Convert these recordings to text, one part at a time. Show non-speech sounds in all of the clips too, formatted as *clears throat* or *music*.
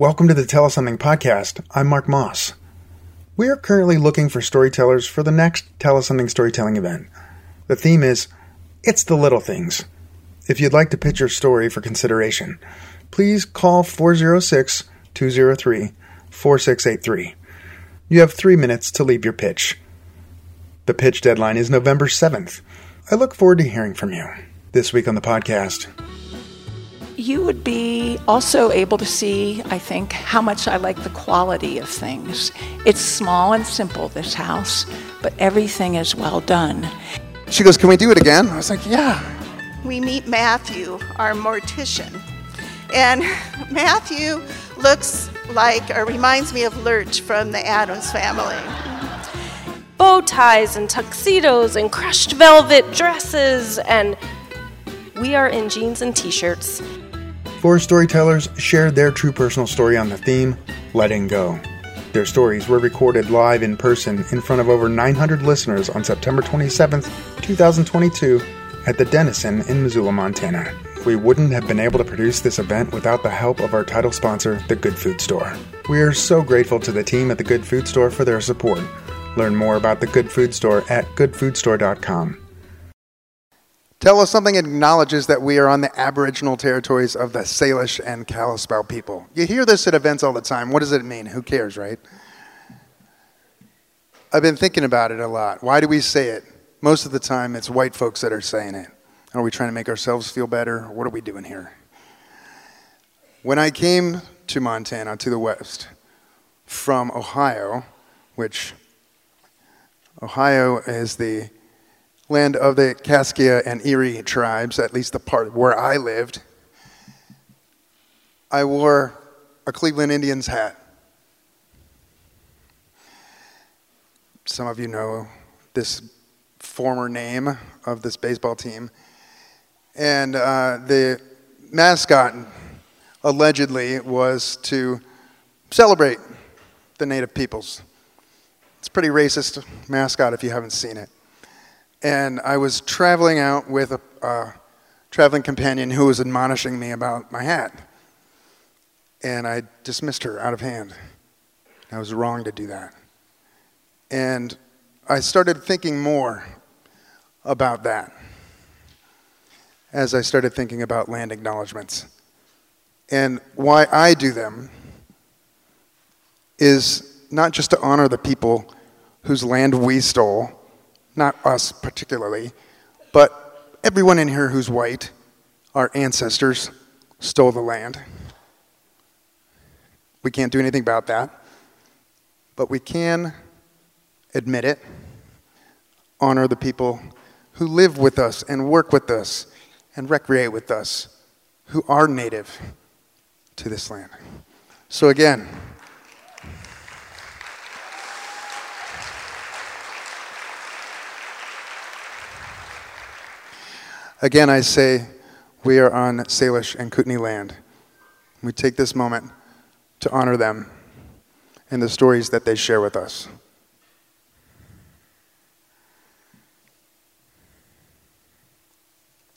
Welcome to the Tell Us Something podcast. I'm Mark Moss. We are currently looking for storytellers for the next Tell Us Something storytelling event. The theme is It's the Little Things. If you'd like to pitch your story for consideration, please call 406 203 4683. You have three minutes to leave your pitch. The pitch deadline is November 7th. I look forward to hearing from you. This week on the podcast, you would be also able to see, I think, how much I like the quality of things. It's small and simple, this house, but everything is well done. She goes, Can we do it again? I was like, Yeah. We meet Matthew, our mortician. And Matthew looks like, or reminds me of Lurch from the Addams family bow ties and tuxedos and crushed velvet dresses, and we are in jeans and t shirts. Four storytellers shared their true personal story on the theme, Letting Go. Their stories were recorded live in person in front of over 900 listeners on September 27, 2022, at the Dennison in Missoula, Montana. We wouldn't have been able to produce this event without the help of our title sponsor, The Good Food Store. We are so grateful to the team at The Good Food Store for their support. Learn more about the Good Food Store at goodfoodstore.com. Tell Us Something acknowledges that we are on the Aboriginal territories of the Salish and Kalispel people. You hear this at events all the time. What does it mean? Who cares, right? I've been thinking about it a lot. Why do we say it? Most of the time, it's white folks that are saying it. Are we trying to make ourselves feel better? What are we doing here? When I came to Montana, to the west, from Ohio, which Ohio is the land of the Kaskiyia and Erie tribes, at least the part where I lived. I wore a Cleveland Indians hat. Some of you know this former name of this baseball team. And uh, the mascot allegedly was to celebrate the native peoples. It's a pretty racist mascot if you haven't seen it. And I was traveling out with a, a traveling companion who was admonishing me about my hat. And I dismissed her out of hand. I was wrong to do that. And I started thinking more about that as I started thinking about land acknowledgments. And why I do them is not just to honor the people whose land we stole, not us particularly, but everyone in here who's white, our ancestors stole the land. We can't do anything about that, but we can admit it, honor the people who live with us and work with us and recreate with us, who are native to this land. So, again, Again, I say we are on Salish and Kootenai land. We take this moment to honor them and the stories that they share with us.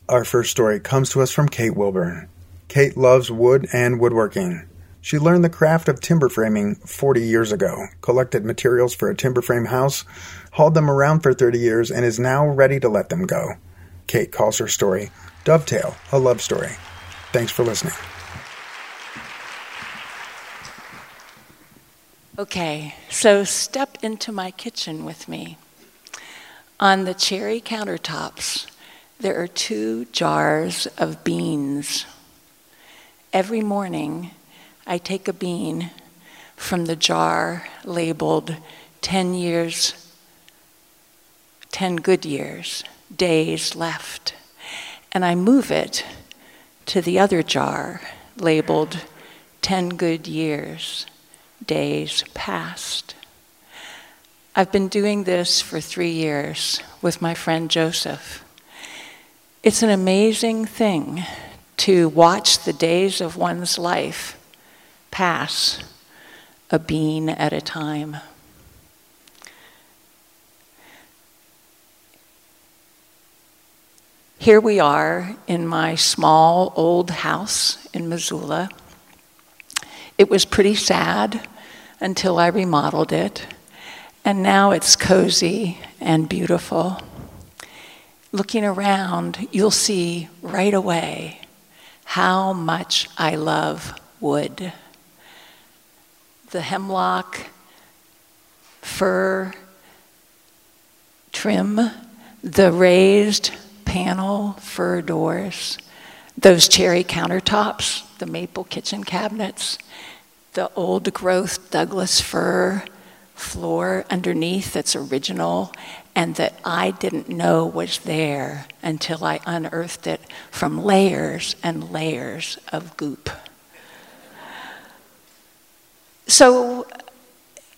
Our first story comes to us from Kate Wilburn. Kate loves wood and woodworking. She learned the craft of timber framing 40 years ago, collected materials for a timber frame house, hauled them around for 30 years, and is now ready to let them go. Kate calls her story Dovetail, a love story. Thanks for listening. Okay, so step into my kitchen with me. On the cherry countertops, there are two jars of beans. Every morning, I take a bean from the jar labeled 10 years, 10 good years days left. And I move it to the other jar labeled 10 good years, days past. I've been doing this for three years with my friend Joseph. It's an amazing thing to watch the days of one's life pass a bean at a time. Here we are in my small old house in Missoula. It was pretty sad until I remodeled it, and now it's cozy and beautiful. Looking around, you'll see right away how much I love wood. The hemlock, fir, trim, the raised panel fir doors, those cherry countertops, the maple kitchen cabinets, the old growth Douglas fir floor underneath that's original and that I didn't know was there until I unearthed it from layers and layers of goop. So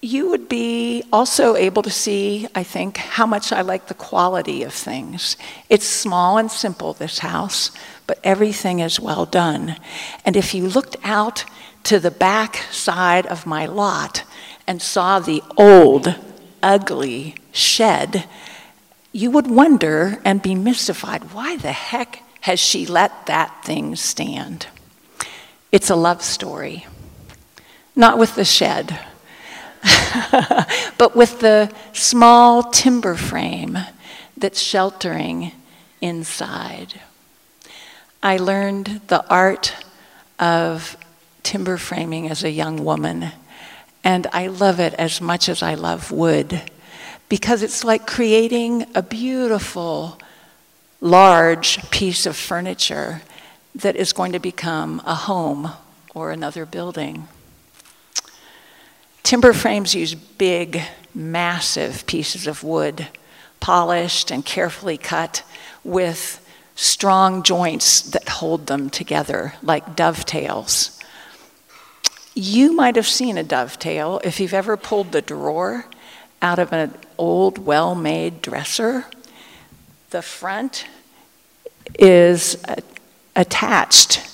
you would be also able to see, I think, how much I like the quality of things. It's small and simple, this house, but everything is well done. And if you looked out to the back side of my lot and saw the old, ugly shed, you would wonder and be mystified why the heck has she let that thing stand? It's a love story. Not with the shed *laughs* but with the small timber frame that's sheltering inside. I learned the art of timber framing as a young woman, and I love it as much as I love wood because it's like creating a beautiful, large piece of furniture that is going to become a home or another building. Timber frames use big, massive pieces of wood, polished and carefully cut with strong joints that hold them together like dovetails. You might have seen a dovetail if you've ever pulled the drawer out of an old, well made dresser. The front is attached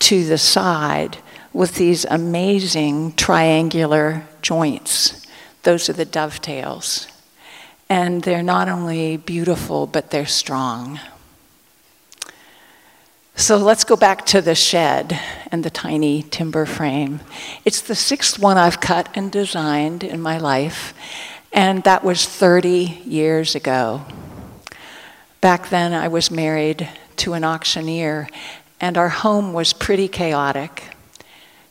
to the side with these amazing triangular joints. Those are the dovetails. And they're not only beautiful, but they're strong. So let's go back to the shed and the tiny timber frame. It's the sixth one I've cut and designed in my life, and that was 30 years ago. Back then, I was married to an auctioneer, and our home was pretty chaotic.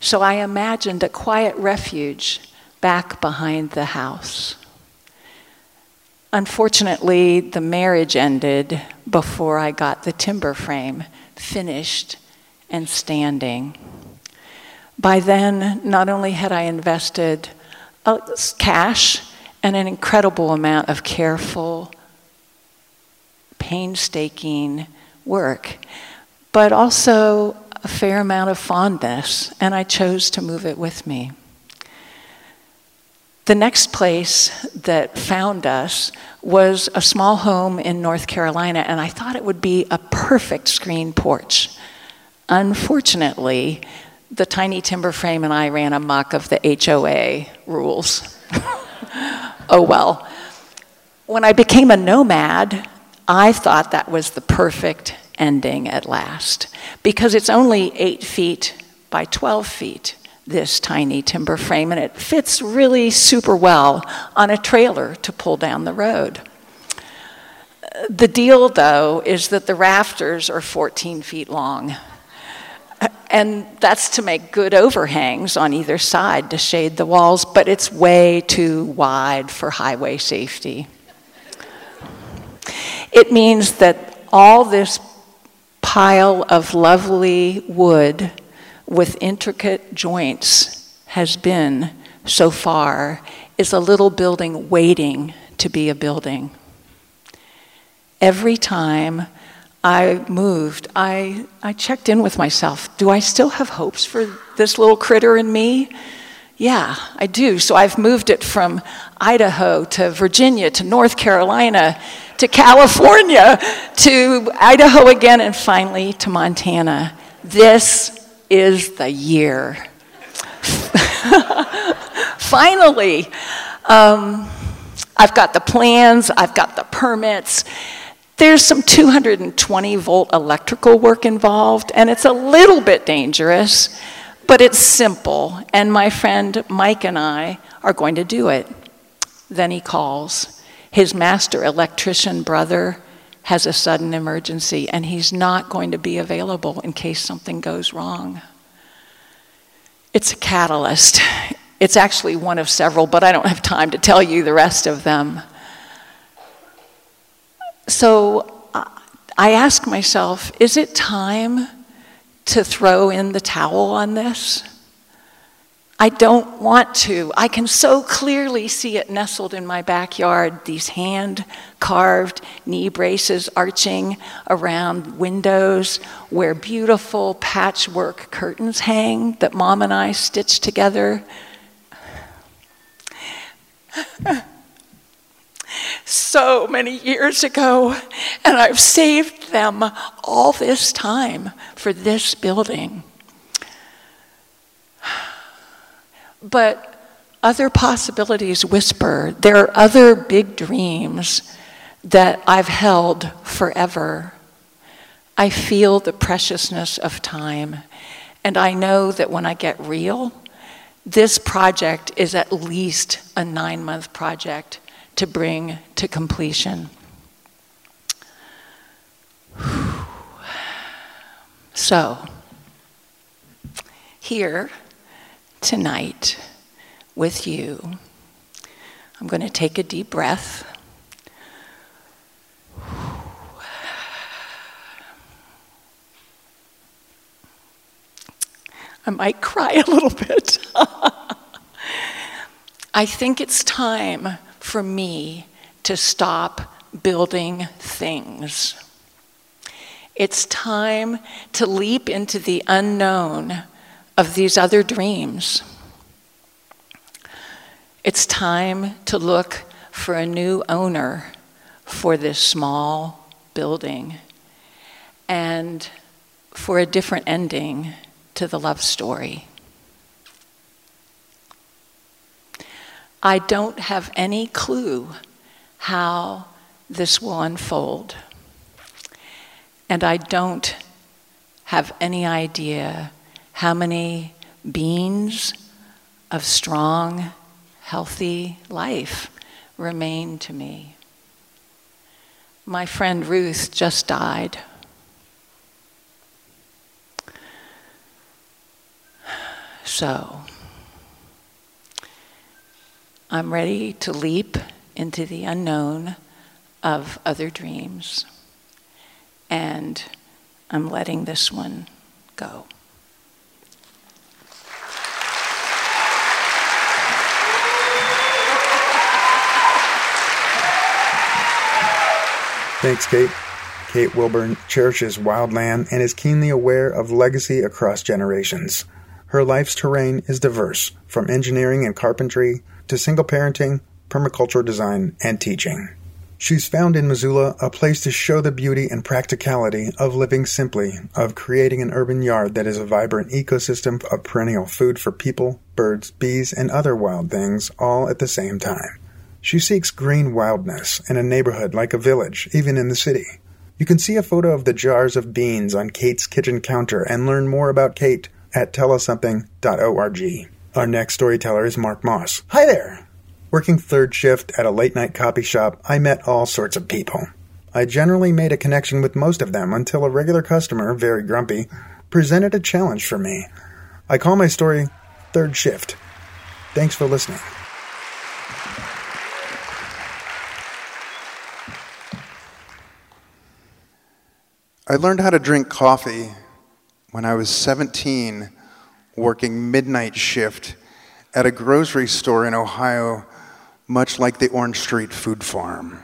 So I imagined a quiet refuge back behind the house. Unfortunately, the marriage ended before I got the timber frame finished and standing. By then, not only had I invested uh, cash and an incredible amount of careful, painstaking work, but also a fair amount of fondness, and I chose to move it with me. The next place that found us was a small home in North Carolina, and I thought it would be a perfect screen porch. Unfortunately, the tiny timber frame and I ran amok of the HOA rules. *laughs* oh well. When I became a nomad, I thought that was the perfect ending at last because it's only eight feet by 12 feet, this tiny timber frame, and it fits really super well on a trailer to pull down the road. The deal, though, is that the rafters are 14 feet long. And that's to make good overhangs on either side to shade the walls, but it's way too wide for highway safety. It means that all this pile of lovely wood with intricate joints has been so far is a little building waiting to be a building. Every time I moved, I, I checked in with myself. Do I still have hopes for this little critter in me? Yeah, I do. So I've moved it from Idaho to Virginia to North Carolina to California to Idaho again and finally to Montana. This is the year. *laughs* finally, um, I've got the plans, I've got the permits. There's some 220 volt electrical work involved, and it's a little bit dangerous, But it's simple, and my friend Mike and I are going to do it. Then he calls. His master electrician brother has a sudden emergency, and he's not going to be available in case something goes wrong. It's a catalyst. It's actually one of several, but I don't have time to tell you the rest of them. So uh, I ask myself is it time to throw in the towel on this? I don't want to. I can so clearly see it nestled in my backyard, these hand carved knee braces arching around windows where beautiful patchwork curtains hang that mom and I stitched together. *laughs* so many years ago, and I've saved them all this time for this building. But other possibilities whisper. There are other big dreams that I've held forever. I feel the preciousness of time, and I know that when I get real, this project is at least a nine month project to bring to completion. *sighs* So, here tonight with you, I'm going to take a deep breath. I might cry a little bit. *laughs* I think it's time for me to stop building things. It's time to leap into the unknown of these other dreams. It's time to look for a new owner for this small building and for a different ending to the love story. I don't have any clue how this will unfold. And I don't have any idea how many beans of strong, healthy life remain to me. My friend Ruth just died. So, I'm ready to leap into the unknown of other dreams, and I'm letting this one go. Thanks, Kate. Kate Wilburn cherishes wildland and is keenly aware of legacy across generations. Her life's terrain is diverse, from engineering and carpentry to single parenting, permaculture design, and teaching. She's found in Missoula a place to show the beauty and practicality of living simply, of creating an urban yard that is a vibrant ecosystem of perennial food for people, birds, bees, and other wild things all at the same time. She seeks green wildness in a neighborhood like a village, even in the city. You can see a photo of the jars of beans on Kate's kitchen counter and learn more about Kate at tellussomething.org. Our next storyteller is Mark Moss. Hi there! Working third shift at a late night copy shop, I met all sorts of people. I generally made a connection with most of them until a regular customer, very grumpy, presented a challenge for me. I call my story Third Shift. Thanks for listening. I learned how to drink coffee when I was 17, working midnight shift at a grocery store in Ohio, much like the Orange Street Food Farm.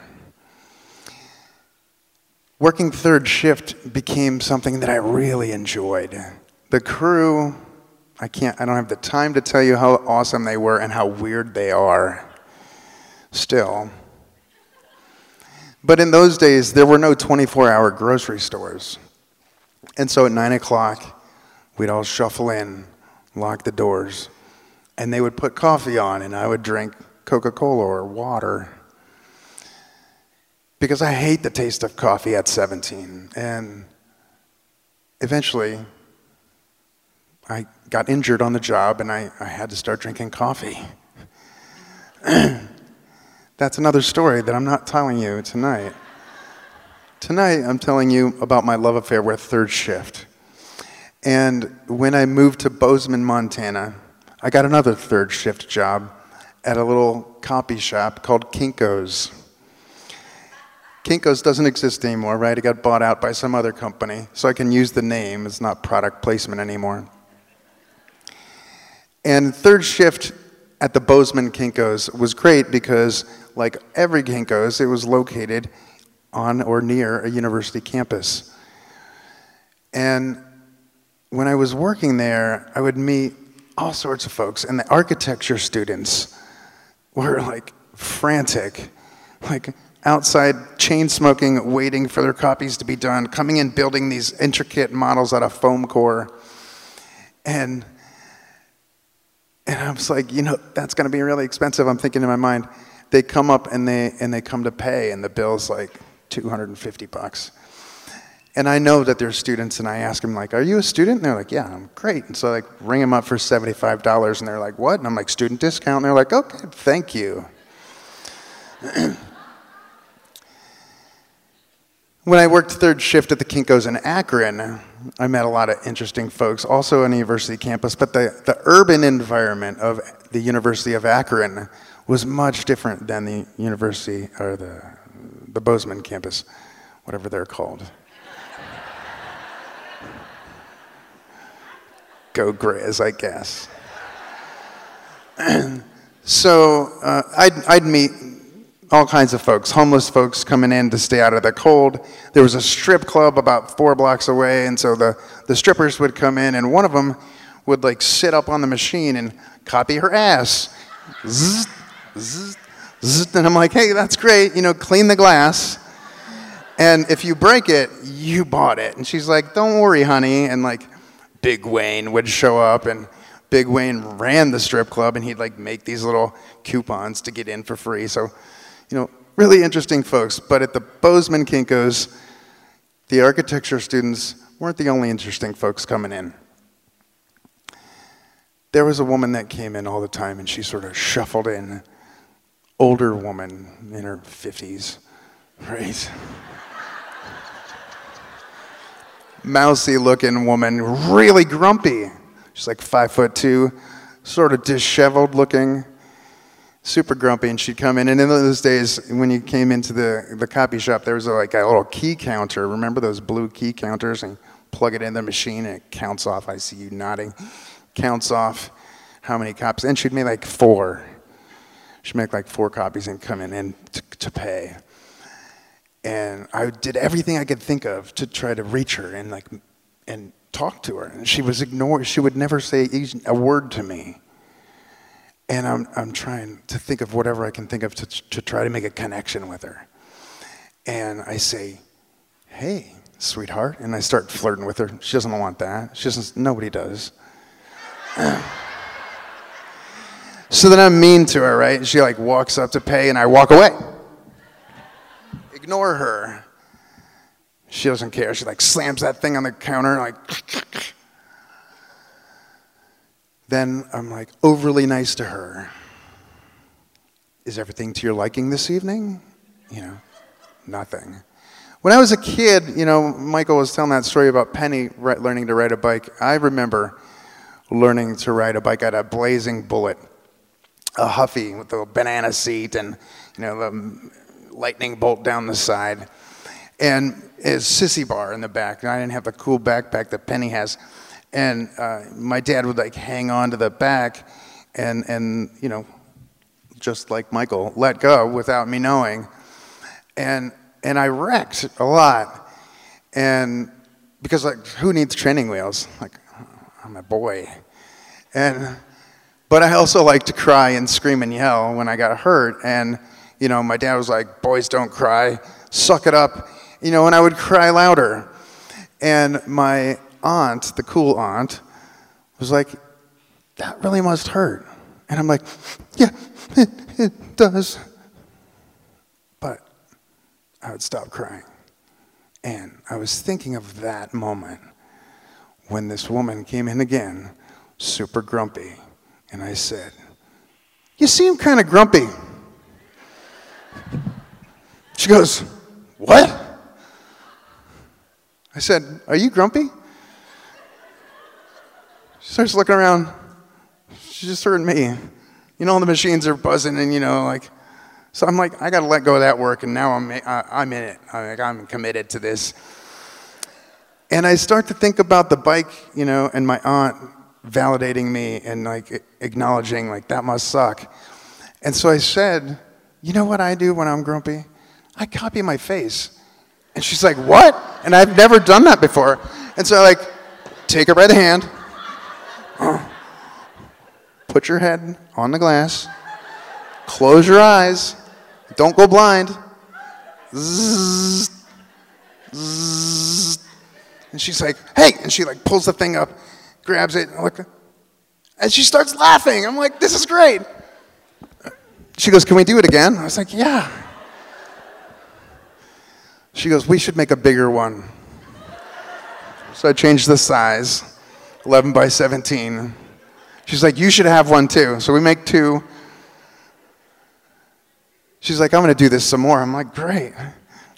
Working third shift became something that I really enjoyed. The crew, I can't, I don't have the time to tell you how awesome they were and how weird they are still. But in those days, there were no 24 hour grocery stores. And so at 9 o'clock, we'd all shuffle in, lock the doors, and they would put coffee on, and I would drink Coca Cola or water. Because I hate the taste of coffee at 17. And eventually, I got injured on the job and I, I had to start drinking coffee. *clears throat* That's another story that I'm not telling you tonight. Tonight, I'm telling you about my love affair with third shift. And when I moved to Bozeman, Montana, I got another third shift job at a little copy shop called Kinko's. Kinko's doesn't exist anymore, right? It got bought out by some other company, so I can use the name. It's not product placement anymore. And third shift at the Bozeman Kinko's was great because, like every Kinko's, it was located on or near a university campus. And when I was working there, I would meet all sorts of folks, and the architecture students were like frantic, like outside chain smoking, waiting for their copies to be done, coming in building these intricate models out of foam core. And and I was like, you know, that's going to be really expensive. I'm thinking in my mind, they come up and they and they come to pay, and the bill's like 250 bucks. And I know that they're students, and I ask them like, "Are you a student?" And they're like, "Yeah, I'm great." And so I like ring them up for seventy-five dollars, and they're like, "What?" And I'm like, "Student discount." And they're like, "Okay, thank you." *clears throat* when I worked third shift at the Kinkos in Akron, I met a lot of interesting folks, also on the university campus. But the the urban environment of the University of Akron was much different than the university or the the Bozeman campus, whatever they're called. *laughs* Go Grizz, I guess. *clears throat* so uh, I'd, I'd meet all kinds of folks, homeless folks coming in to stay out of the cold. There was a strip club about four blocks away, and so the, the strippers would come in, and one of them would like sit up on the machine and copy her ass. Zzz, zzz, and I'm like, hey, that's great, you know, clean the glass. And if you break it, you bought it. And she's like, don't worry, honey. And like, Big Wayne would show up, and Big Wayne ran the strip club, and he'd like make these little coupons to get in for free. So, you know, really interesting folks. But at the Bozeman Kinkos, the architecture students weren't the only interesting folks coming in. There was a woman that came in all the time, and she sort of shuffled in older woman in her 50s, right? Mousy looking woman, really grumpy. She's like five foot two, sort of disheveled looking, super grumpy. And she'd come in, and in those days, when you came into the, the copy shop, there was a, like a little key counter. Remember those blue key counters? And plug it in the machine, and it counts off. I see you nodding. Counts off how many copies. And she'd make like four she'd make like four copies and come in and to, to pay. And I did everything I could think of to try to reach her and like and talk to her. And she was ignored. She would never say a word to me. And I'm, I'm trying to think of whatever I can think of to, to try to make a connection with her. And I say, hey, sweetheart. And I start flirting with her. She doesn't want that. She doesn't, nobody does. *sighs* So then I'm mean to her, right? She like walks up to pay and I walk away. Ignore her. She doesn't care. She like slams that thing on the counter, like. *laughs* then I'm like overly nice to her. Is everything to your liking this evening? You know, nothing. When I was a kid, you know, Michael was telling that story about Penny learning to ride a bike. I remember learning to ride a bike at a blazing bullet a Huffy with a banana seat and you know the lightning bolt down the side, and a sissy bar in the back. And I didn't have the cool backpack that Penny has, and uh, my dad would like hang on to the back, and and you know, just like Michael, let go without me knowing, and and I wrecked a lot, and because like who needs training wheels? Like I'm a boy, and but I also like to cry and scream and yell when I got hurt. And, you know, my dad was like, boys don't cry, suck it up. You know, and I would cry louder. And my aunt, the cool aunt, was like, that really must hurt. And I'm like, yeah, it, it does. But I would stop crying. And I was thinking of that moment when this woman came in again, super grumpy. And I said, You seem kind of grumpy. She goes, What? I said, Are you grumpy? She starts looking around. She just heard me. You know, the machines are buzzing, and you know, like, so I'm like, I got to let go of that work, and now I'm, I'm in it. I'm, like, I'm committed to this. And I start to think about the bike, you know, and my aunt validating me and like acknowledging, like, that must suck. And so I said, You know what I do when I'm grumpy? I copy my face. And she's like, What? And I've never done that before. And so I like take her by the hand, put your head on the glass, close your eyes, don't go blind. Zzz, zzz. And she's like, hey, and she like pulls the thing up, grabs it, and, look, and she starts laughing. I'm like, this is great. She goes, can we do it again? I was like, yeah. She goes, we should make a bigger one. So I changed the size, 11 by 17. She's like, you should have one too. So we make two. She's like, I'm going to do this some more. I'm like, great.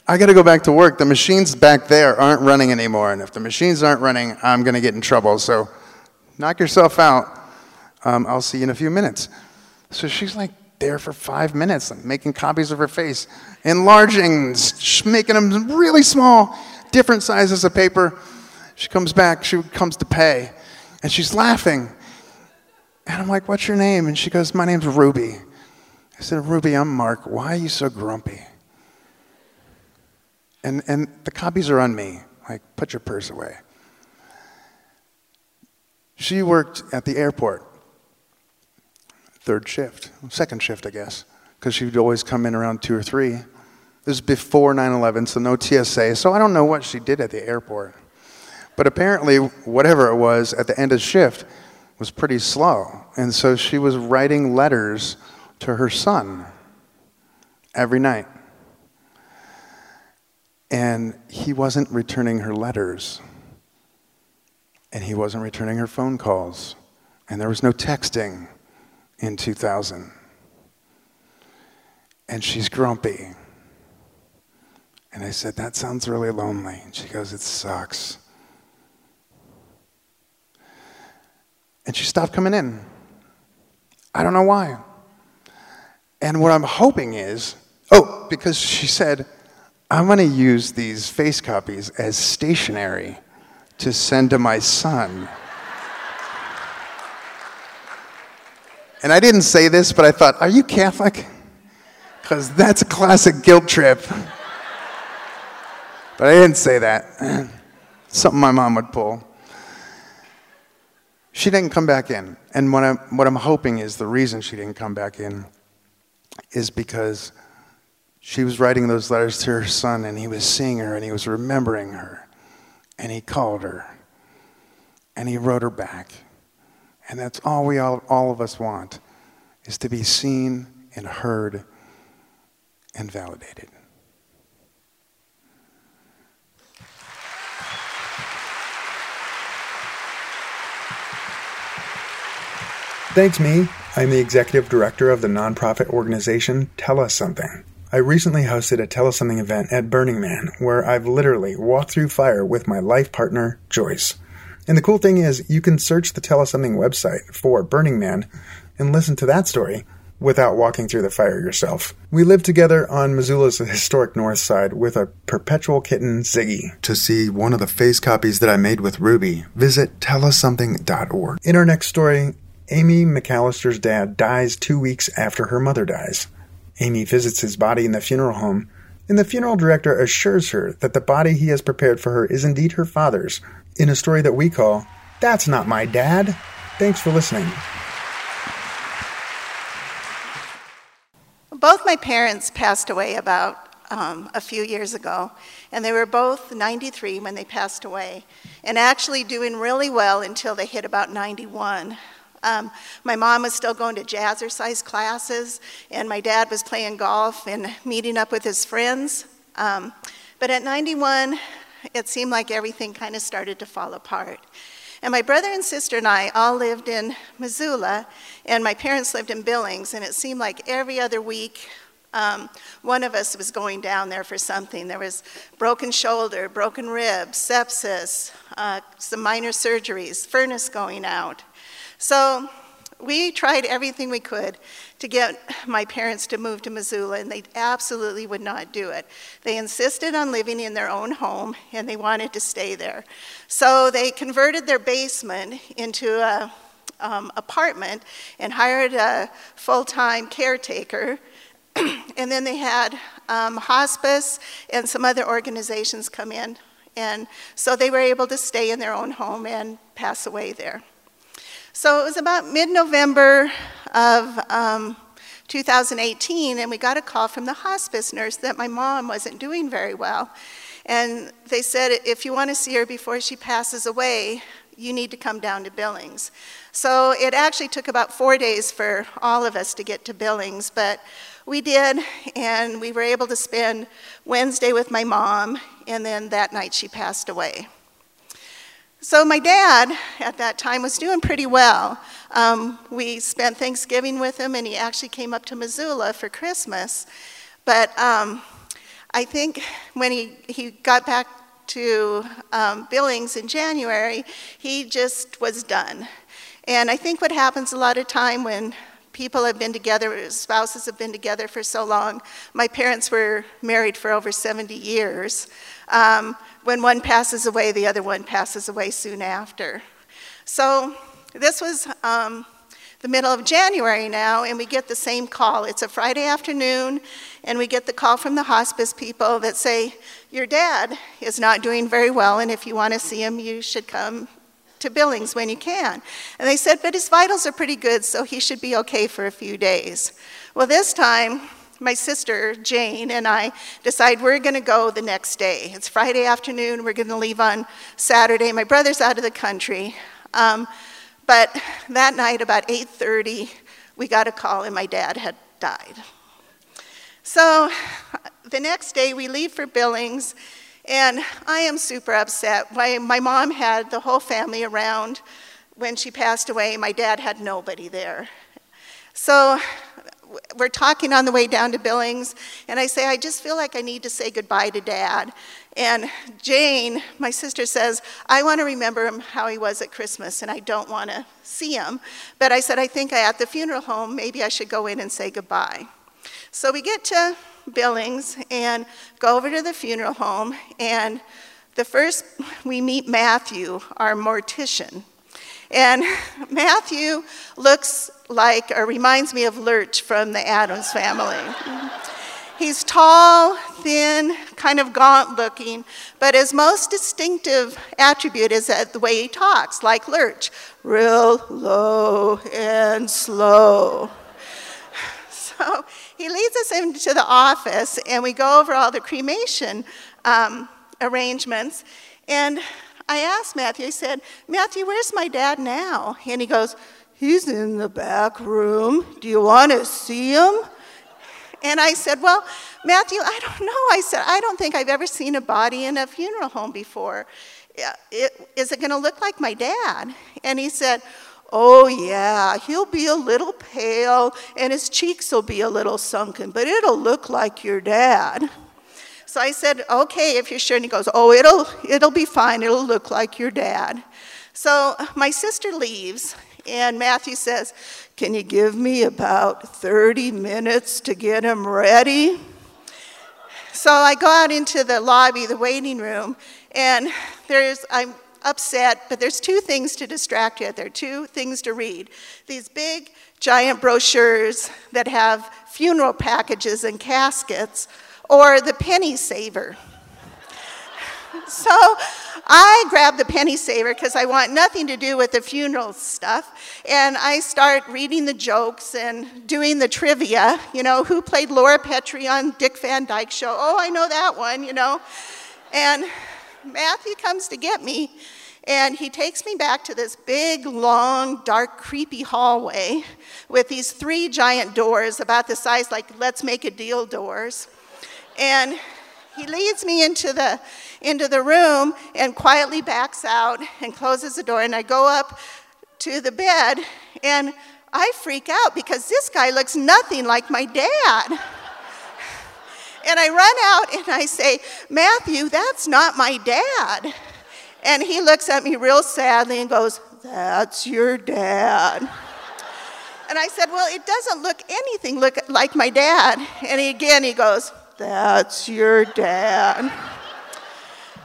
I got to go back to work. The machines back there aren't running anymore. And if the machines aren't running, I'm going to get in trouble. So knock yourself out. Um, I'll see you in a few minutes. So she's like there for five minutes, making copies of her face, enlarging, making them really small, different sizes of paper. She comes back, she comes to pay, and she's laughing. And I'm like, What's your name? And she goes, My name's Ruby. I said, Ruby, I'm Mark. Why are you so grumpy? And, and the copies are on me. Like, put your purse away. She worked at the airport, third shift, second shift, I guess, because she would always come in around two or three. This was before 9 11, so no TSA. So I don't know what she did at the airport. But apparently, whatever it was at the end of shift was pretty slow. And so she was writing letters to her son every night. And he wasn't returning her letters. And he wasn't returning her phone calls. And there was no texting in 2000. And she's grumpy. And I said, That sounds really lonely. And she goes, It sucks. And she stopped coming in. I don't know why. And what I'm hoping is, oh, because she said, I'm going to use these face copies as stationery to send to my son. And I didn't say this, but I thought, are you Catholic? Because that's a classic guilt trip. But I didn't say that. *clears throat* Something my mom would pull. She didn't come back in. And what I'm, what I'm hoping is the reason she didn't come back in is because she was writing those letters to her son and he was seeing her and he was remembering her. And he called her and he wrote her back. And that's all we all, all of us want is to be seen and heard and validated. Thanks, me. I'm the executive director of the nonprofit organization Tell Us Something. I recently hosted a Tell Us Something event at Burning Man where I've literally walked through fire with my life partner, Joyce. And the cool thing is, you can search the Tell Us Something website for Burning Man and listen to that story without walking through the fire yourself. We lived together on Missoula's historic north side with a perpetual kitten, Ziggy. To see one of the face copies that I made with Ruby, visit tellussomething.org. In our next story, Amy McAllister's dad dies two weeks after her mother dies. Amy visits his body in the funeral home, and the funeral director assures her that the body he has prepared for her is indeed her father's, in a story that we call That's Not My Dad. Thanks for listening. Both my parents passed away about um, a few years ago, and they were both 93 when they passed away, and actually doing really well until they hit about 91. Um, my mom was still going to jazzercise classes, and my dad was playing golf and meeting up with his friends. Um, but at 91, it seemed like everything kind of started to fall apart. And my brother and sister and I all lived in Missoula, and my parents lived in Billings, and it seemed like every other week um, one of us was going down there for something. There was broken shoulder, broken rib, sepsis, uh, some minor surgeries, furnace going out. So we tried everything we could to get my parents to move to Missoula, and they absolutely would not do it. They insisted on living in their own home, and they wanted to stay there. So they converted their basement into a um, apartment and hired a full-time caretaker *clears throat* and then they had um, hospice and some other organizations come in. And so they were able to stay in their own home and pass away there. So it was about mid November of um, 2018, and we got a call from the hospice nurse that my mom wasn't doing very well. And they said, if you want to see her before she passes away, you need to come down to Billings. So it actually took about four days for all of us to get to Billings, but we did, and we were able to spend Wednesday with my mom, and then that night she passed away. So my dad at that time was doing pretty well. Um, we spent Thanksgiving with him, and he actually came up to Missoula for Christmas. But um, I think when he, he got back to um, Billings in January, he just was done. And I think what happens a lot of time when people have been together, spouses have been together for so long. My parents were married for over 70 years. Um, when one passes away, the other one passes away soon after. So this was um, the middle of January now, and we get the same call. It's a Friday afternoon, and we get the call from the hospice people that say, Your dad is not doing very well, and if you want to see him, you should come to Billings when you can. And they said, but his vitals are pretty good, so he should be okay for a few days. Well, this time, my sister Jane and I decide we're going to go the next day. It's Friday afternoon. We're going to leave on Saturday. My brother's out of the country, um, but that night about 8:30, we got a call, and my dad had died. So the next day, we leave for Billings, and I am super upset. My, my mom had the whole family around when she passed away. My dad had nobody there. So we're talking on the way down to Billings, and I say, I just feel like I need to say goodbye to dad. And Jane, my sister, says, I want to remember him how he was at Christmas, and I don't want to see him. But I said, I think I, at the funeral home, maybe I should go in and say goodbye. So we get to Billings and go over to the funeral home. And the first, we meet Matthew, our mortician. And *laughs* Matthew looks like, or reminds me of Lurch from the Addams family. He's tall, thin, kind of gaunt looking, but his most distinctive attribute is that the way he talks, like Lurch, real low and slow. *laughs* So he leads us into the office, and we go over all the cremation um, arrangements. And I asked Matthew, I said, Matthew, where's my dad now? And he goes, He's in the back room. Do you want to see him? And I said, Well, Matthew, I don't *laughs* know. I said, I don't think I've ever seen a body in a funeral home before. Is it going to look like my dad? And he said, Oh, yeah, he'll be a little pale and his cheeks will be a little sunken, but it'll look like your dad. So I said, Okay, if you're sure. And he goes, Oh, it'll, it'll be fine. It'll look like your dad. So my sister leaves, and Matthew says, Can you give me about 30 minutes to get him ready? So I go out into the lobby, the waiting room, and there's, I'm upset, but there's two things to distract you. There are two things to read. These big, giant brochures that have funeral packages and caskets, or the penny saver. So I grab the penny saver because I want nothing to do with the funeral stuff. And I start reading the jokes and doing the trivia. You know, who played Laura Petrie on Dick Van Dyke Show? Oh, I know that one, you know. And Matthew comes to get me, and he takes me back to this big, long, dark, creepy hallway with these three giant doors about the size like let's make a deal doors. And he leads me into the into the room and quietly backs out and closes the door. And I go up to the bed and I freak out because this guy looks nothing like my dad. *laughs* And I run out and I say, Matthew, that's not my dad. And he looks at me real sadly and goes, That's your dad. And I said, Well, it doesn't look anything look like my dad. And he, again, he goes, That's your dad.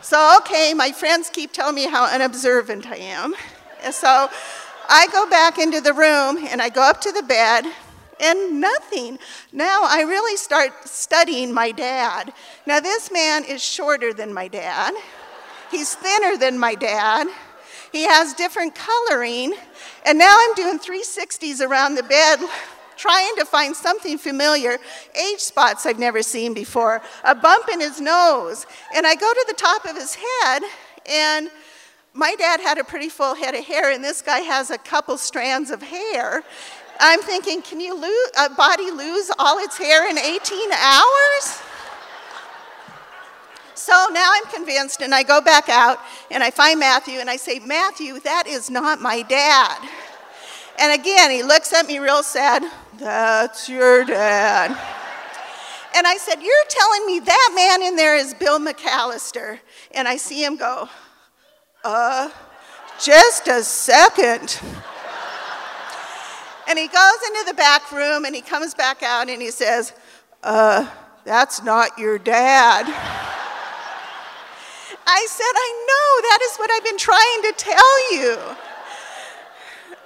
So, okay, my friends keep telling me how unobservant I am. And so I go back into the room and I go up to the bed and nothing. Now I really start studying my dad. Now, this man is shorter than my dad, he's thinner than my dad, he has different coloring, and now I'm doing 360s around the bed. Trying to find something familiar, age spots I've never seen before, a bump in his nose. And I go to the top of his head, and my dad had a pretty full head of hair, and this guy has a couple strands of hair. I'm thinking, can you lose, a body lose all its hair in 18 hours? So now I'm convinced, and I go back out and I find Matthew and I say, Matthew, that is not my dad. And again, he looks at me real sad. That's your dad. And I said, You're telling me that man in there is Bill McAllister. And I see him go, Uh, just a second. And he goes into the back room and he comes back out and he says, Uh, that's not your dad. I said, I know, that is what I've been trying to tell you.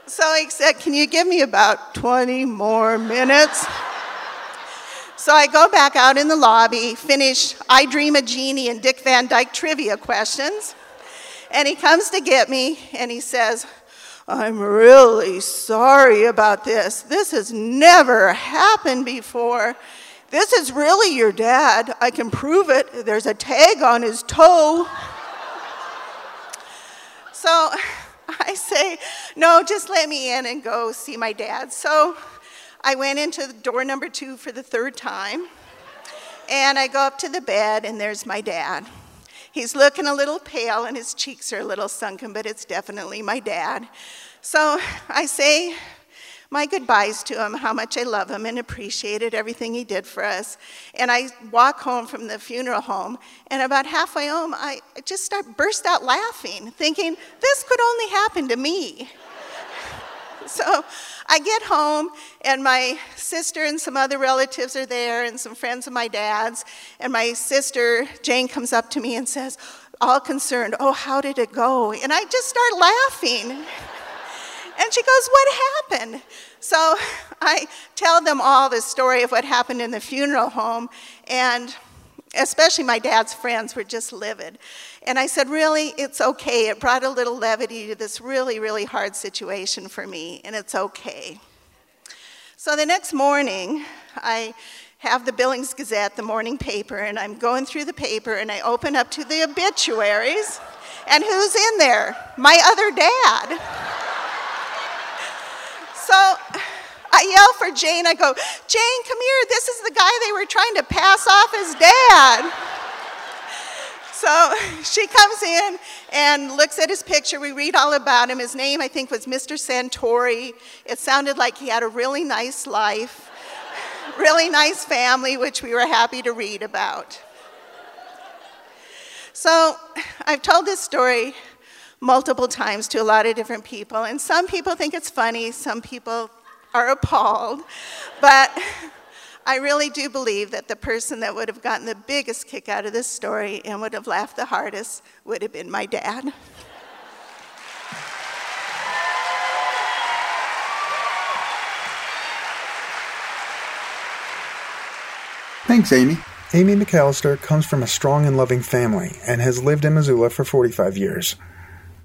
So I said, Can you give me about 20 more minutes? So I go back out in the lobby, finish I Dream of Jeannie and Dick Van Dyke trivia questions. And he comes to get me and he says, I'm really sorry about this. This has never happened before. This is really your dad. I can prove it. There's a tag on his toe. so *laughs* I say, No, just let me in and go see my dad. So I went into door number two for the third time. And I go up to the bed, and there's my dad. He's looking a little pale and his cheeks are a little sunken, but it's definitely my dad. So I say my goodbyes to him, how much I love him and appreciated everything he did for us. And I walk home from the funeral home, and about halfway home, I just start burst out laughing, thinking, this could only happen to me. *laughs* so I get home, and my sister and some other relatives are there, and some friends of my dad's. And my sister, Jane, comes up to me and says, all concerned, Oh, how did it go? And I just start laughing. And she goes, What happened? So *laughs* I tell them all the story of what happened in the funeral home, and especially my dad's friends were just livid. And I said, Really, it's okay. It brought a little levity to this really, really hard situation for me, and it's okay. So the next morning, I have the Billings Gazette, the morning paper, and I'm going through the paper, and I open up to the obituaries, and who's in there? My other dad. So *sighs* I yell for Jane. I go, Jane, come here. This is the guy they were trying to pass off as dad. *laughs* So *laughs* she comes in and looks at his picture. We read all about him. His name, I think, was Mr. Santori. It sounded like he had a really nice life, *laughs* really nice family, which we were happy to read about. So *sighs* I've told this story multiple times to a lot of different people, and some people think it's funny, some people are appalled, but *laughs* I really do believe that the person that would have gotten the biggest kick out of this story and would have laughed the hardest would have been my dad. Thanks, Amy. Amy McAllister comes from a strong and loving family and has lived in Missoula for 45 years.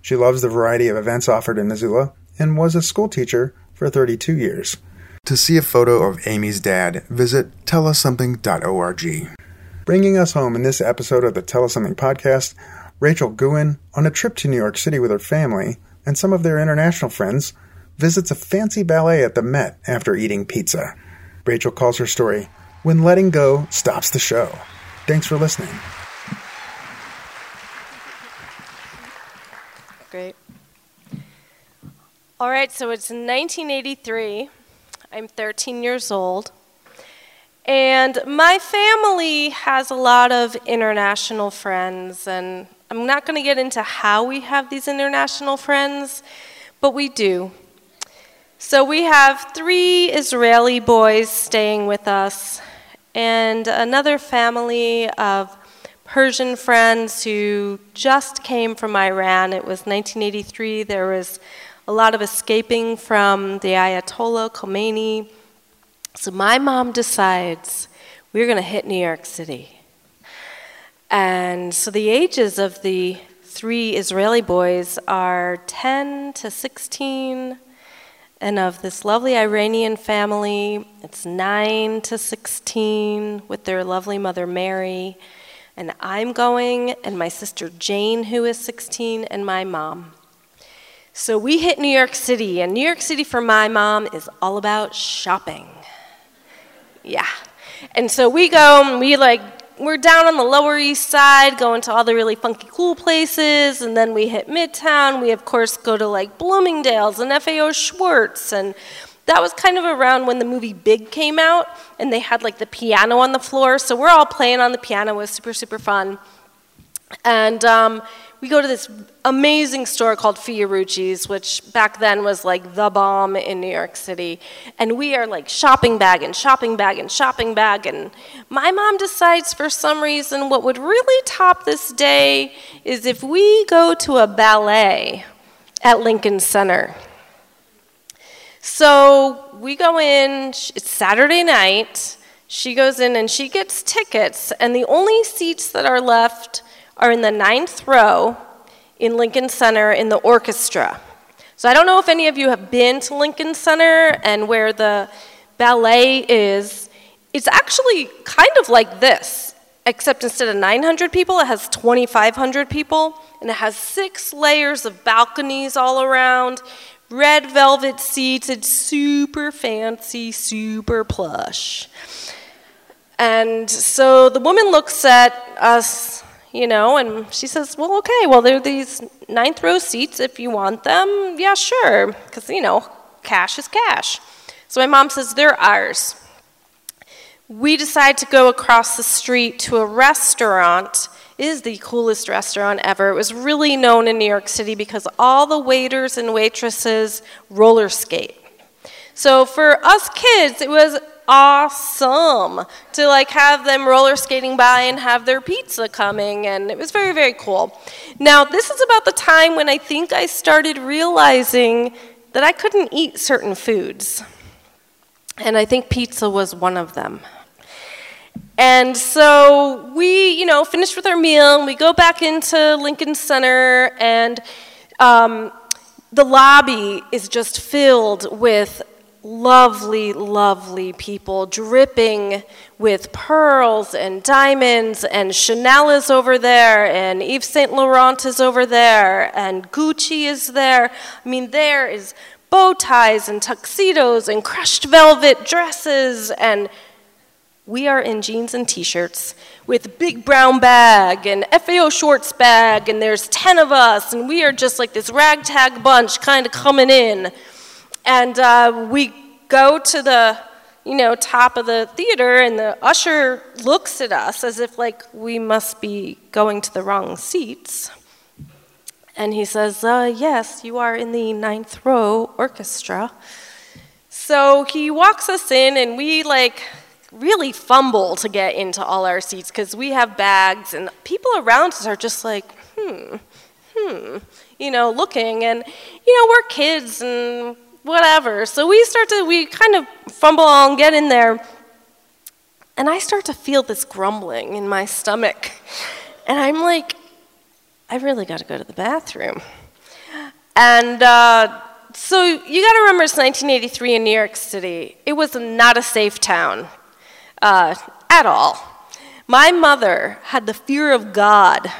She loves the variety of events offered in Missoula and was a school teacher for 32 years. To see a photo of Amy's dad, visit tellusomething.org. Bringing us home in this episode of the Tell Us Something podcast, Rachel Guin, on a trip to New York City with her family and some of their international friends, visits a fancy ballet at the Met after eating pizza. Rachel calls her story When Letting Go Stops the Show. Thanks for listening. All right, so it's 1983. I'm 13 years old. And my family has a lot of international friends, and I'm not going to get into how we have these international friends, but we do. So we have three Israeli boys staying with us, and another family of Persian friends who just came from Iran. It was 1983. There was a lot of escaping from the Ayatollah Khomeini. So my mom decides we're going to hit New York City. And so the ages of the three Israeli boys are 10 to 16. And of this lovely Iranian family, it's 9 to 16 with their lovely mother Mary. And I'm going, and my sister Jane, who is 16, and my mom. So we hit New York City, and New York City for my mom is all about shopping. Yeah. And so we go, and we like, we're down on the Lower East Side, going to all the really funky, cool places, and then we hit Midtown. We, of course, go to like Bloomingdale's and FAO Schwarz, and that was kind of around when the movie Big came out, and they had like the piano on the floor. So we're all playing on the piano. It was super, super fun. And um, we go to this amazing store called Fiorucci's, which back then was like the bomb in New York City. And we are like shopping bag and shopping bag and shopping bag. And my mom decides for some reason what would really top this day is if we go to a ballet at Lincoln Center. So we go in, it's Saturday night. She goes in and she gets tickets, and the only seats that are left are in the ninth row in Lincoln Center in the orchestra. So I don't know if any of you have been to Lincoln Center and where the ballet is. It's actually kind of like this, except instead of 900 people, it has 2,500 people, and it has six layers of balconies all around, red velvet seats. It's super fancy, super plush. And so the woman looks at us you know, and she says, well, okay, well, there are these ninth row seats if you want them. Yeah, sure, because, you know, cash is cash. So my mom says, they're ours. We decide to go across the street to a restaurant. It is the coolest restaurant ever. It was really known in New York City because all the waiters and waitresses roller skate. So for us kids, it was awesome to like have them roller skating by and have their pizza coming and it was very very cool. Now this is about the time when i think i started realizing that i couldn't eat certain foods and i think pizza was one of them. And so we you know finished with our meal and we go back into lincoln center and um, the lobby is just filled with lovely, lovely people dripping with pearls and diamonds, and Chanel is over there, and Yves Saint Laurent is over there, and Gucci is there. I mean, there is bow ties and tuxedos and crushed velvet dresses, and we are in jeans and t-shirts with big brown bag and FAO Schwarz bag, and there's 10 of us, and we are just like this ragtag bunch kind of coming in. And uh, we go to the you know, top of the theater, and the usher looks at us as if like we must be going to the wrong seats. And he says, uh, Yes, you are in the ninth row orchestra. So he walks us in, and we like really fumble to get into all our seats because we have bags, and people around us are just like, hmm, hmm, you know, looking. And, you know, we're kids, and whatever. So we start to, we kind of fumble along, get in there, and I start to feel this grumbling in my stomach. And I'm like, I really got to go to the bathroom. And uh, so you got to remember it's 1983 in New York City. It was not a safe town uh, at all. My mother had the fear of God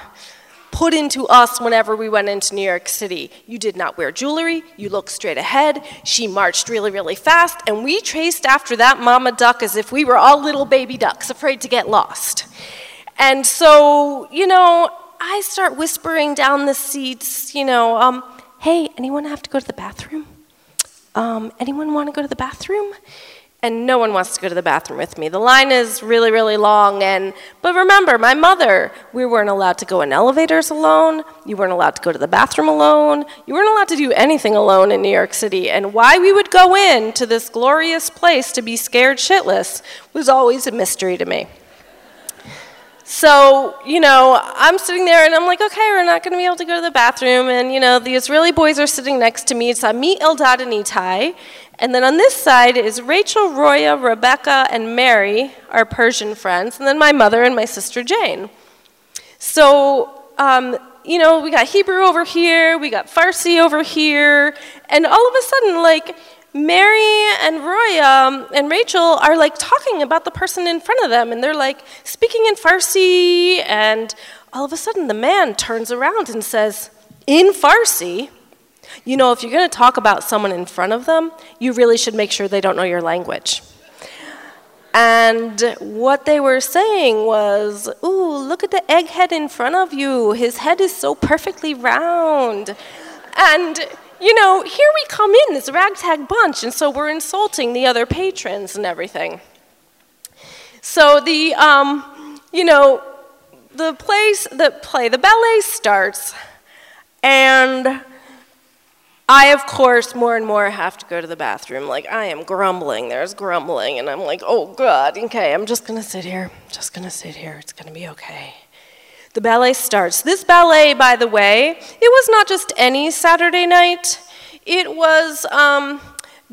put into us whenever we went into New York City. You did not wear jewelry, you looked straight ahead, she marched really, really fast, and we traced after that mama duck as if we were all little baby ducks afraid to get lost. And so, you know, I start whispering down the seats, you know, um, hey, anyone have to go to the bathroom? um, anyone want to go to the bathroom? And no one wants to go to the bathroom with me. The line is really, really long. And but remember, my mother, we weren't allowed to go in elevators alone. You weren't allowed to go to the bathroom alone. You weren't allowed to do anything alone in New York City. And why we would go in to this glorious place to be scared shitless was always a mystery to me. So, you know, I'm sitting there and I'm like, okay, we're not going to be able to go to the bathroom. And, you know, the Israeli boys are sitting next to me. It's Amit, Eldad, and Itai. And then on this side is Rachel, Roya, Rebecca, and Mary, our Persian friends. And then my mother and my sister Jane. So, um, you know, we got Hebrew over here, we got Farsi over here. And all of a sudden, like, Mary and Roy um, and Rachel are like talking about the person in front of them, and they're like speaking in Farsi, and all of a sudden the man turns around and says, in Farsi, you know, if you're going to talk about someone in front of them, you really should make sure they don't know your language. And what they were saying was, Ooh, look at the egghead in front of you. His head is so perfectly round. And you know, here we come in, this ragtag bunch, and so we're insulting the other patrons and everything. So the, um, you know, the place, the play, the ballet starts, and I, of course, more and more have to go to the bathroom. Like, I am grumbling, there's grumbling, and I'm like, oh, God, okay, I'm just gonna sit here, just gonna sit here, it's gonna be okay the ballet starts. This ballet, by the way, it was not just any Saturday night. It was um,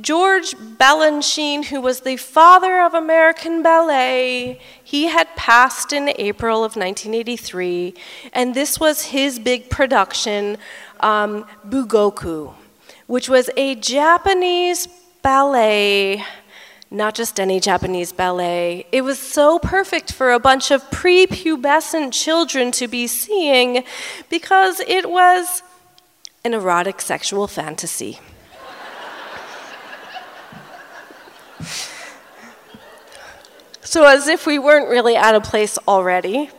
George Balanchine, who was the father of American ballet. He had passed in April of 1983, and this was his big production, um, Bugaku, which was a Japanese ballet not just any Japanese ballet. It was so perfect for a bunch of prepubescent children to be seeing because it was an erotic sexual fantasy. so, as if we weren't really out of place already,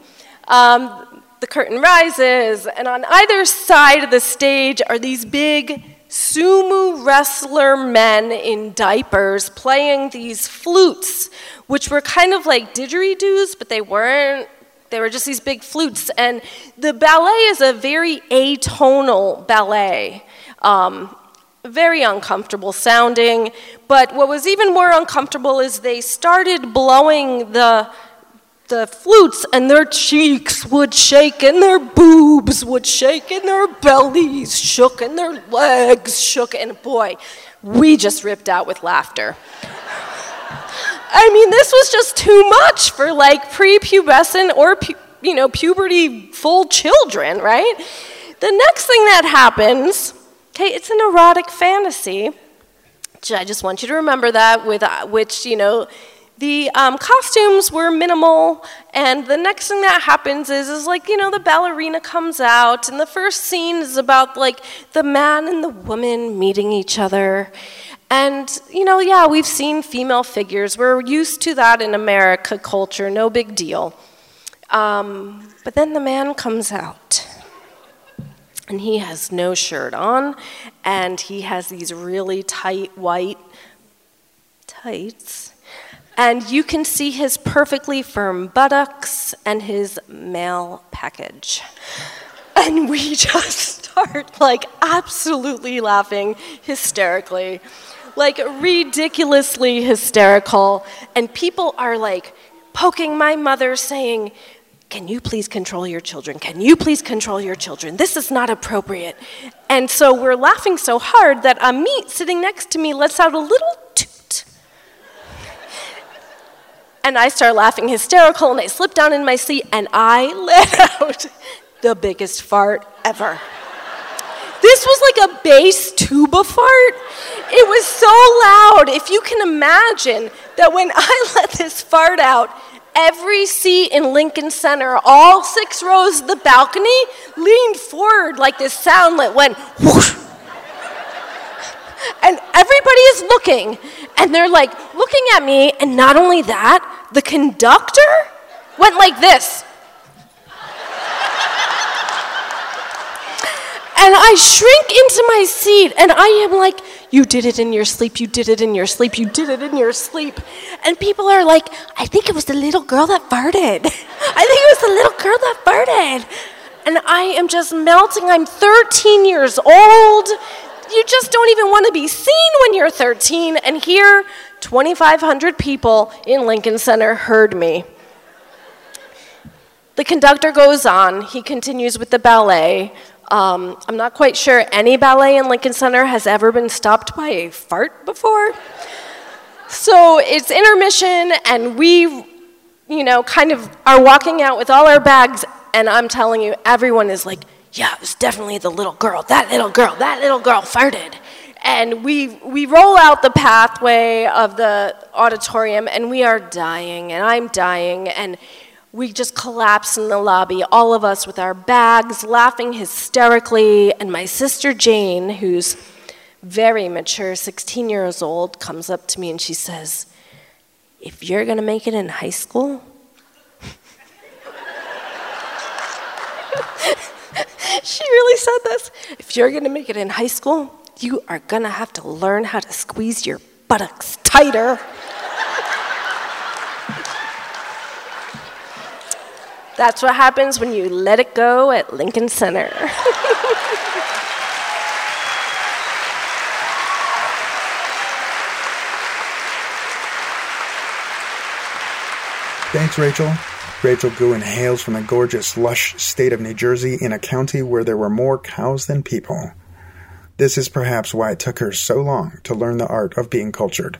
um, the curtain rises, and on either side of the stage are these big sumo wrestler men in diapers playing these flutes, which were kind of like didgeridoos, but they weren't. They were just these big flutes. And the ballet is a very atonal ballet. Um, very uncomfortable sounding. But what was even more uncomfortable is they started blowing the the flutes and their cheeks would shake and their boobs would shake and their bellies shook and their legs shook. And boy we just ripped out with laughter. *laughs* I mean this was just too much for like prepubescent or pu- you know puberty full children right? The next thing that happens okay it's an erotic fantasy. I just want you to remember that with uh, which you know the um, costumes were minimal, and the next thing that happens is, is like, you know, the ballerina comes out, and the first scene is about like the man and the woman meeting each other. And, you know, yeah, we've seen female figures. We're used to that in America culture, no big deal. Um, but then the man comes out, and he has no shirt on, and he has these really tight white tights and you can see his perfectly firm buttocks and his male package. *laughs* And we just start like absolutely laughing hysterically, like ridiculously hysterical. And people are like poking my mother, saying, can you please control your children? Can you please control your children? This is not appropriate. And so we're laughing so hard that Amit sitting next to me lets out a little And I start laughing hysterical, and I slip down in my seat, and I *laughs* let out the biggest fart ever. This was like a bass tuba fart. It was so loud. If you can imagine that when *laughs* I let this fart out, every seat in Lincoln Center, all six rows of the balcony, leaned forward like this sound that went whoosh. And everybody is looking, and they're like looking at me, and not only that, the conductor went like this. and I shrink into my seat, and I am like, You did it in your sleep, you did it in your sleep, you did it in your sleep. And people are like, I think it was the little girl that farted. *laughs* I think it was the little girl that farted. And I am just melting. I'm 13 years old. You just don't even want to be seen when you're 13. And here, 2,500 people in Lincoln Center heard me. The conductor goes on. He continues with the ballet. Um, I'm not quite sure any ballet in Lincoln Center has ever been stopped by a fart before. So it's intermission, and we, you know, kind of are walking out with all our bags, and I'm telling you, everyone is like, yeah, it was definitely the little girl. That little girl, that little girl farted. And we, we roll out the pathway of the auditorium, and we are dying, and I'm dying, and we just collapse in the lobby, all of us with our bags, laughing hysterically. And my sister Jane, who's very mature, 16 years old, comes up to me and she says, If you're to make it in high school, *laughs* she really said this. If you're going to make it in high school, you are going to have to learn how to squeeze your buttocks tighter. *laughs* That's what happens when you let it go at Lincoln Center. *laughs* Thanks, Rachel. Rachel Gouin hails from the gorgeous, lush state of New Jersey in a county where there were more cows than people. This is perhaps why it took her so long to learn the art of being cultured.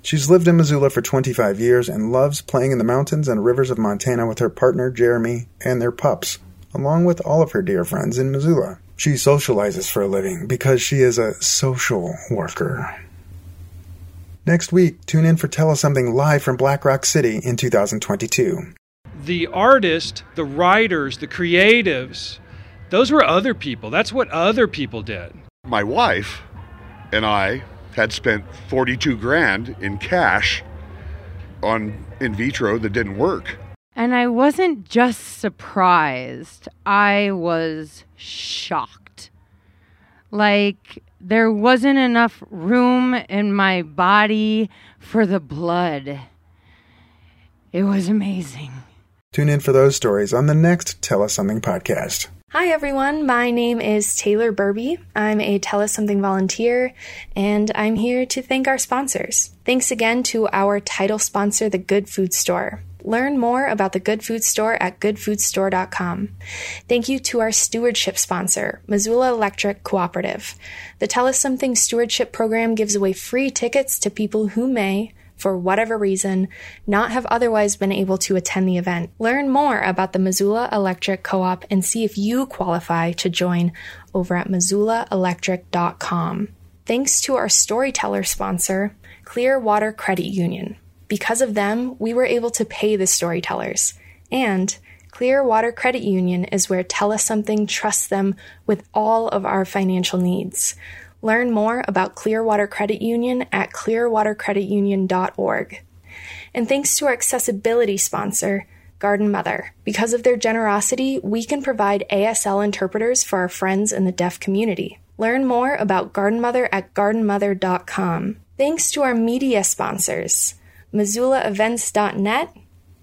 She's lived in Missoula for 25 years and loves playing in the mountains and rivers of Montana with her partner Jeremy and their pups, along with all of her dear friends in Missoula. She socializes for a living because she is a social worker. Next week, tune in for Tell Us Something live from Black Rock City in 2022. The artists, the writers, the creatives, those were other people. That's what other people did. My wife and I had spent 42 grand in cash on in vitro that didn't work. And I wasn't just surprised, I was shocked. Like, there wasn't enough room in my body for the blood. It was amazing. Tune in for those stories on the next Tell Us Something podcast. Hi everyone, my name is Taylor Burby. I'm a Tell Us Something volunteer, and I'm here to thank our sponsors. Thanks again to our title sponsor, The Good Food Store. Learn more about the Good Food Store at goodfoodstore.com. Thank you to our stewardship sponsor, Missoula Electric Cooperative. The Tell Us Something Stewardship Program gives away free tickets to people who may, for whatever reason, not have otherwise been able to attend the event. Learn more about the Missoula Electric Co op and see if you qualify to join over at MissoulaElectric.com. Thanks to our storyteller sponsor, Clearwater Credit Union. Because of them, we were able to pay the storytellers. And Clearwater Credit Union is where Tell Us Something trusts them with all of our financial needs. Learn more about Clearwater Credit Union at clearwatercreditunion.org. And thanks to our accessibility sponsor, Garden Mother. Because of their generosity, we can provide ASL interpreters for our friends in the deaf community. Learn more about Garden Mother at gardenmother.com. Thanks to our media sponsors, MissoulaEvents.net,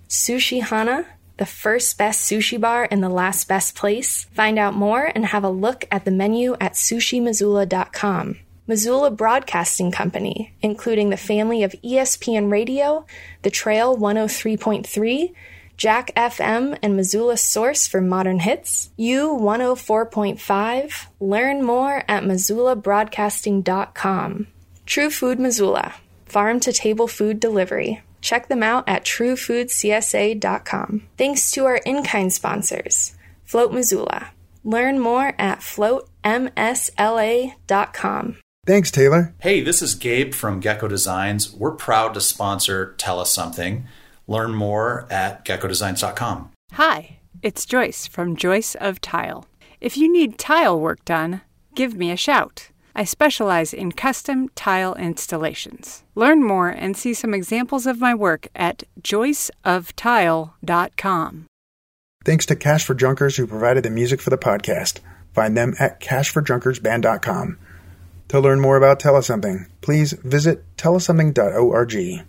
Sushi Hana, the first best sushi bar in the last best place. Find out more and have a look at the menu at sushimissoula.com. Missoula Broadcasting Company, including the family of ESPN Radio, The Trail 103.3, Jack FM, and Missoula Source for modern hits, U 104.5. Learn more at MissoulaBroadcasting.com. True Food Missoula, farm to table food delivery. Check them out at truefoodcsa.com. Thanks to our in kind sponsors, Float Missoula. Learn more at floatmsla.com. Thanks, Taylor. Hey, this is Gabe from Gecko Designs. We're proud to sponsor Tell Us Something. Learn more at geckodesigns.com. Hi, it's Joyce from Joyce of Tile. If you need tile work done, give me a shout. I specialize in custom tile installations. Learn more and see some examples of my work at joyceoftile.com. Thanks to Cash for Junkers who provided the music for the podcast. Find them at cashforjunkersband.com. To learn more about Tell Us Something, please visit tellusomething.org.